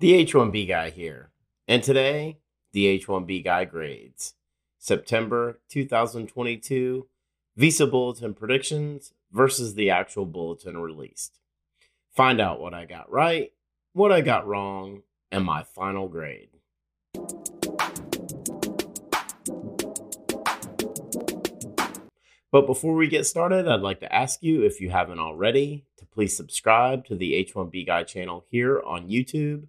The H1B guy here. And today, the H1B guy grades. September 2022 Visa Bulletin predictions versus the actual bulletin released. Find out what I got right, what I got wrong, and my final grade. But before we get started, I'd like to ask you, if you haven't already, to please subscribe to the H1B Guy channel here on YouTube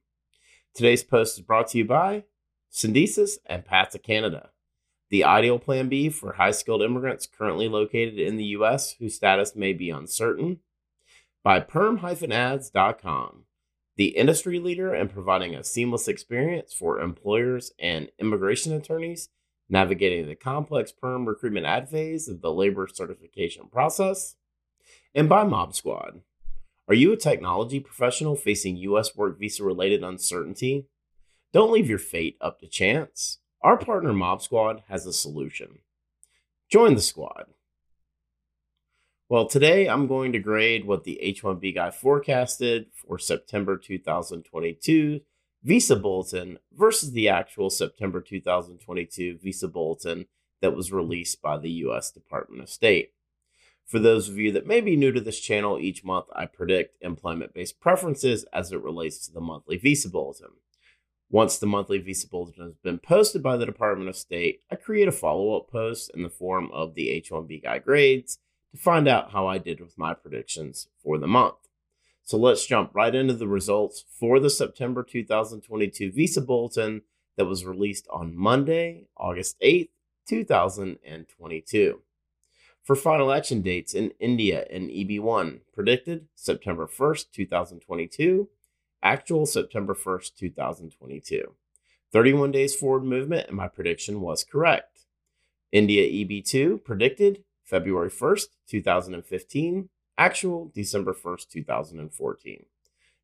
Today's post is brought to you by Syndesus and Path to Canada, the ideal plan B for high skilled immigrants currently located in the U.S. whose status may be uncertain. By perm-ads.com, the industry leader in providing a seamless experience for employers and immigration attorneys navigating the complex perm recruitment ad phase of the labor certification process, and by Mob Squad. Are you a technology professional facing U.S. work visa related uncertainty? Don't leave your fate up to chance. Our partner Mob Squad has a solution. Join the squad. Well, today I'm going to grade what the H1B guy forecasted for September 2022 Visa Bulletin versus the actual September 2022 Visa Bulletin that was released by the U.S. Department of State. For those of you that may be new to this channel, each month I predict employment based preferences as it relates to the monthly Visa Bulletin. Once the monthly Visa Bulletin has been posted by the Department of State, I create a follow up post in the form of the H 1B Guy grades to find out how I did with my predictions for the month. So let's jump right into the results for the September 2022 Visa Bulletin that was released on Monday, August 8th, 2022. For final action dates in India and EB1, predicted September 1st, 2022, actual September 1st, 2022. 31 days forward movement, and my prediction was correct. India EB2 predicted February 1st, 2015, Actual December 1st, 2014.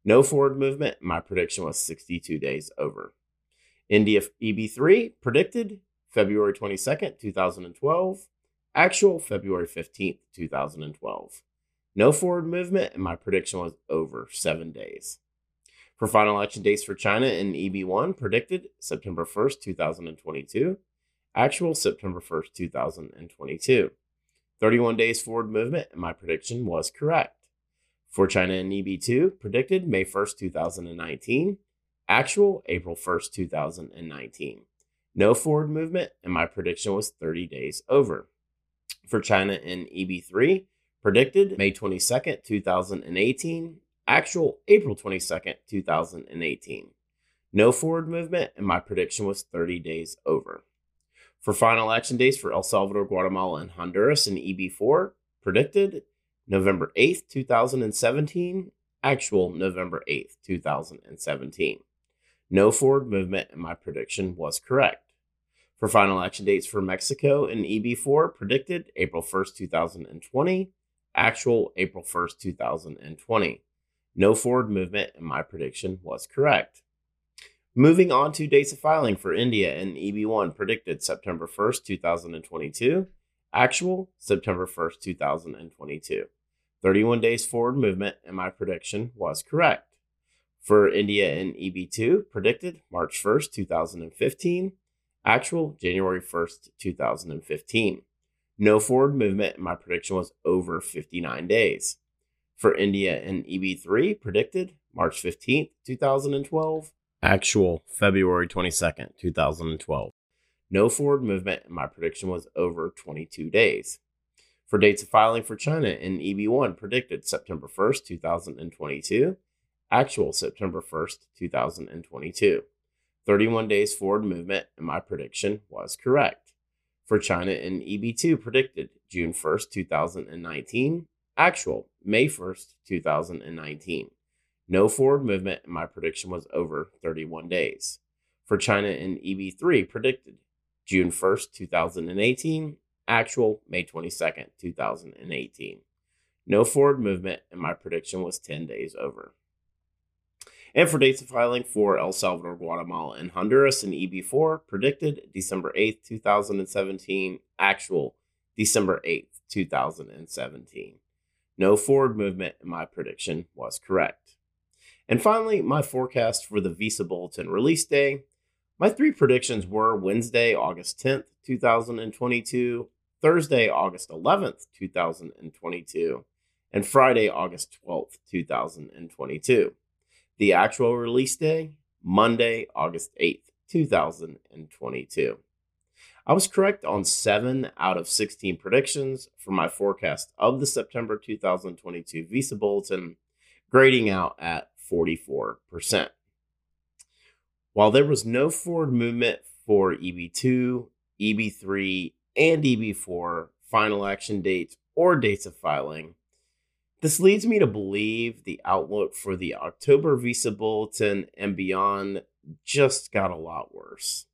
No forward movement. My prediction was 62 days over. India EB3 predicted February 22nd, 2012. Actual February 15th, 2012. No forward movement, and my prediction was over seven days. For final action dates for China in EB1, predicted September 1st, 2022. Actual September 1st, 2022. 31 days forward movement, and my prediction was correct. For China and EB2, predicted May 1st, 2019. Actual April 1st, 2019. No forward movement, and my prediction was 30 days over. For China in EB3, predicted May 22nd, 2018. Actual April 22nd, 2018. No forward movement, and my prediction was 30 days over. For final action dates for El Salvador, Guatemala, and Honduras in EB4, predicted November 8th, 2017, actual November 8th, 2017. No forward movement, and my prediction was correct. For final action dates for Mexico in EB4, predicted April 1st, 2020, actual April 1st, 2020. No forward movement, and my prediction was correct. Moving on to dates of filing for India and EB1 predicted September 1st, 2022. Actual September 1st, 2022. 31 days forward movement, and my prediction was correct. For India and EB2 predicted March 1st, 2015. Actual January 1st, 2015. No forward movement, and my prediction was over 59 days. For India and EB3 predicted March 15th, 2012 Actual February 22nd, 2012. No forward movement, and my prediction was over 22 days. For dates of filing for China in EB1, predicted September 1st, 2022. Actual September 1st, 2022. 31 days forward movement, and my prediction was correct. For China in EB2, predicted June 1st, 2019. Actual May 1st, 2019. No forward movement, and my prediction was over 31 days. For China and EB3 predicted June 1st, 2018, actual May 22nd, 2018. No forward movement, and my prediction was 10 days over. And for dates of filing for El Salvador, Guatemala, and Honduras in EB4, predicted December 8th, 2017, actual December 8th, 2017. No forward movement, and my prediction was correct. And finally, my forecast for the Visa Bulletin release day. My three predictions were Wednesday, August 10th, 2022, Thursday, August 11th, 2022, and Friday, August 12th, 2022. The actual release day, Monday, August 8th, 2022. I was correct on 7 out of 16 predictions for my forecast of the September 2022 Visa Bulletin, grading out at 44%. While there was no forward movement for EB2, EB3, and EB4 final action dates or dates of filing, this leads me to believe the outlook for the October Visa Bulletin and beyond just got a lot worse.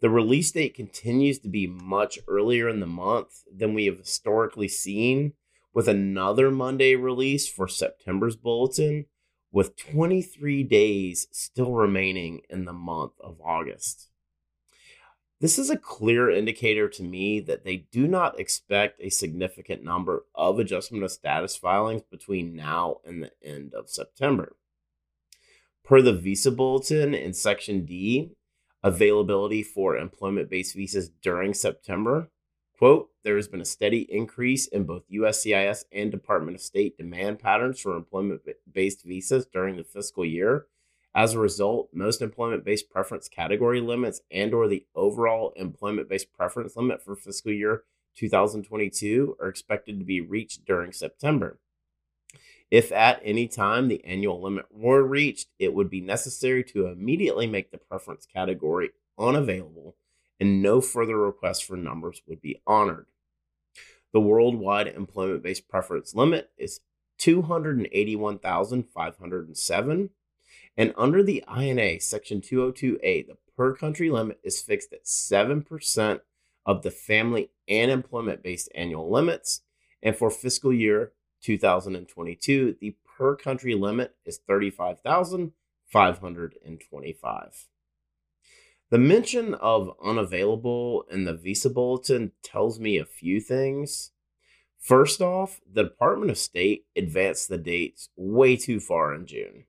The release date continues to be much earlier in the month than we have historically seen, with another Monday release for September's bulletin, with 23 days still remaining in the month of August. This is a clear indicator to me that they do not expect a significant number of adjustment of status filings between now and the end of September. Per the Visa Bulletin in Section D, availability for employment based visas during September, quote, there has been a steady increase in both USCIS and Department of State demand patterns for employment based visas during the fiscal year as a result, most employment-based preference category limits and or the overall employment-based preference limit for fiscal year 2022 are expected to be reached during September. If at any time the annual limit were reached, it would be necessary to immediately make the preference category unavailable and no further requests for numbers would be honored. The worldwide employment based preference limit is 281,507 and under the INA, Section 202A, the per country limit is fixed at 7% of the family and employment based annual limits. And for fiscal year 2022, the per country limit is 35,525. The mention of unavailable in the visa bulletin tells me a few things. First off, the Department of State advanced the dates way too far in June.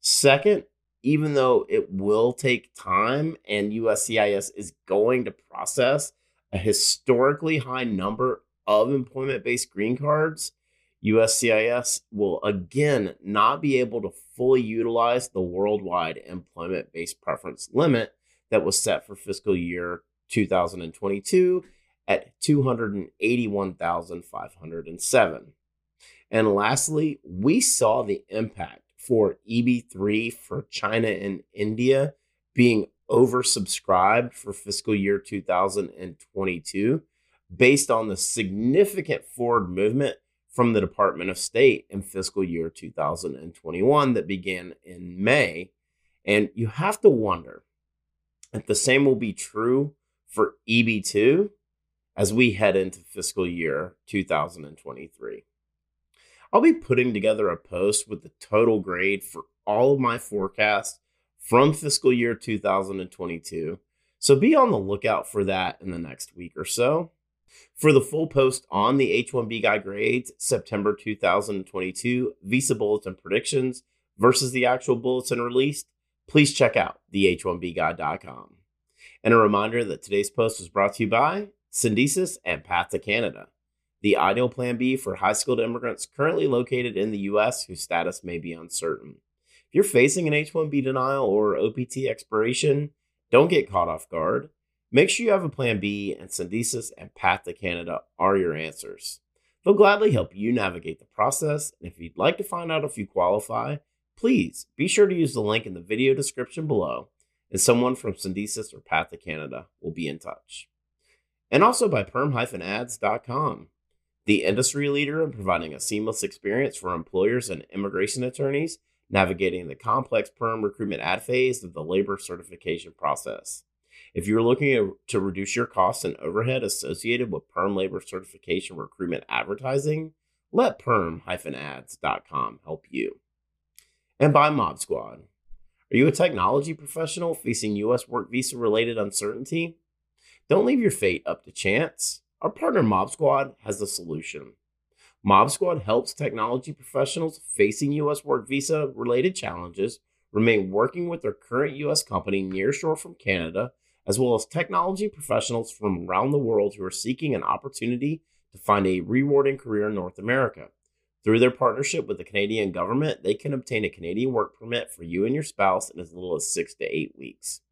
Second, even though it will take time and USCIS is going to process a historically high number of employment based green cards, USCIS will again not be able to fully utilize the worldwide employment based preference limit that was set for fiscal year 2022 at 281,507. And lastly, we saw the impact for EB3 for China and India being oversubscribed for fiscal year 2022 based on the significant forward movement from the Department of State in fiscal year 2021 that began in May. And you have to wonder if the same will be true for EB2 as we head into fiscal year 2023. I'll be putting together a post with the total grade for all of my forecasts from fiscal year 2022. So be on the lookout for that in the next week or so. For the full post on the H1B guy grades, September 2022 Visa Bulletin predictions versus the actual bulletin released, please check out the H1BGuy.com. And a reminder that today's post was brought to you by Syndesus and Path to Canada the ideal plan B for high skilled immigrants currently located in the U.S. whose status may be uncertain. If you're facing an H 1B denial or OPT expiration, don't get caught off guard. Make sure you have a plan B, and Syndesus and Path to Canada are your answers. They'll gladly help you navigate the process, and if you'd like to find out if you qualify, please be sure to use the link in the video description below, and someone from Syndesus or Path to Canada will be in touch. And also by perm-ads.com the industry leader in providing a seamless experience for employers and immigration attorneys navigating the complex perm recruitment ad phase of the labor certification process. If you're looking to reduce your costs and overhead associated with perm labor certification recruitment advertising, let perm-ads.com help you. And by Mob Squad. Are you a technology professional facing U.S. work visa related uncertainty? Don't leave your fate up to chance. Our partner Mob Squad has the solution. Mob Squad helps technology professionals facing U.S. work visa related challenges remain working with their current U.S. company nearshore from Canada, as well as technology professionals from around the world who are seeking an opportunity to find a rewarding career in North America. Through their partnership with the Canadian government, they can obtain a Canadian work permit for you and your spouse in as little as six to eight weeks.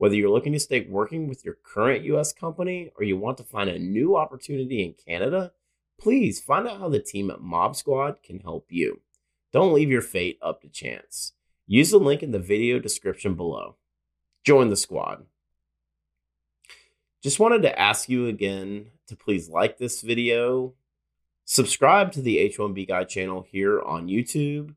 Whether you're looking to stay working with your current U.S. company or you want to find a new opportunity in Canada, please find out how the team at Mob Squad can help you. Don't leave your fate up to chance. Use the link in the video description below. Join the squad. Just wanted to ask you again to please like this video, subscribe to the H1B Guy channel here on YouTube,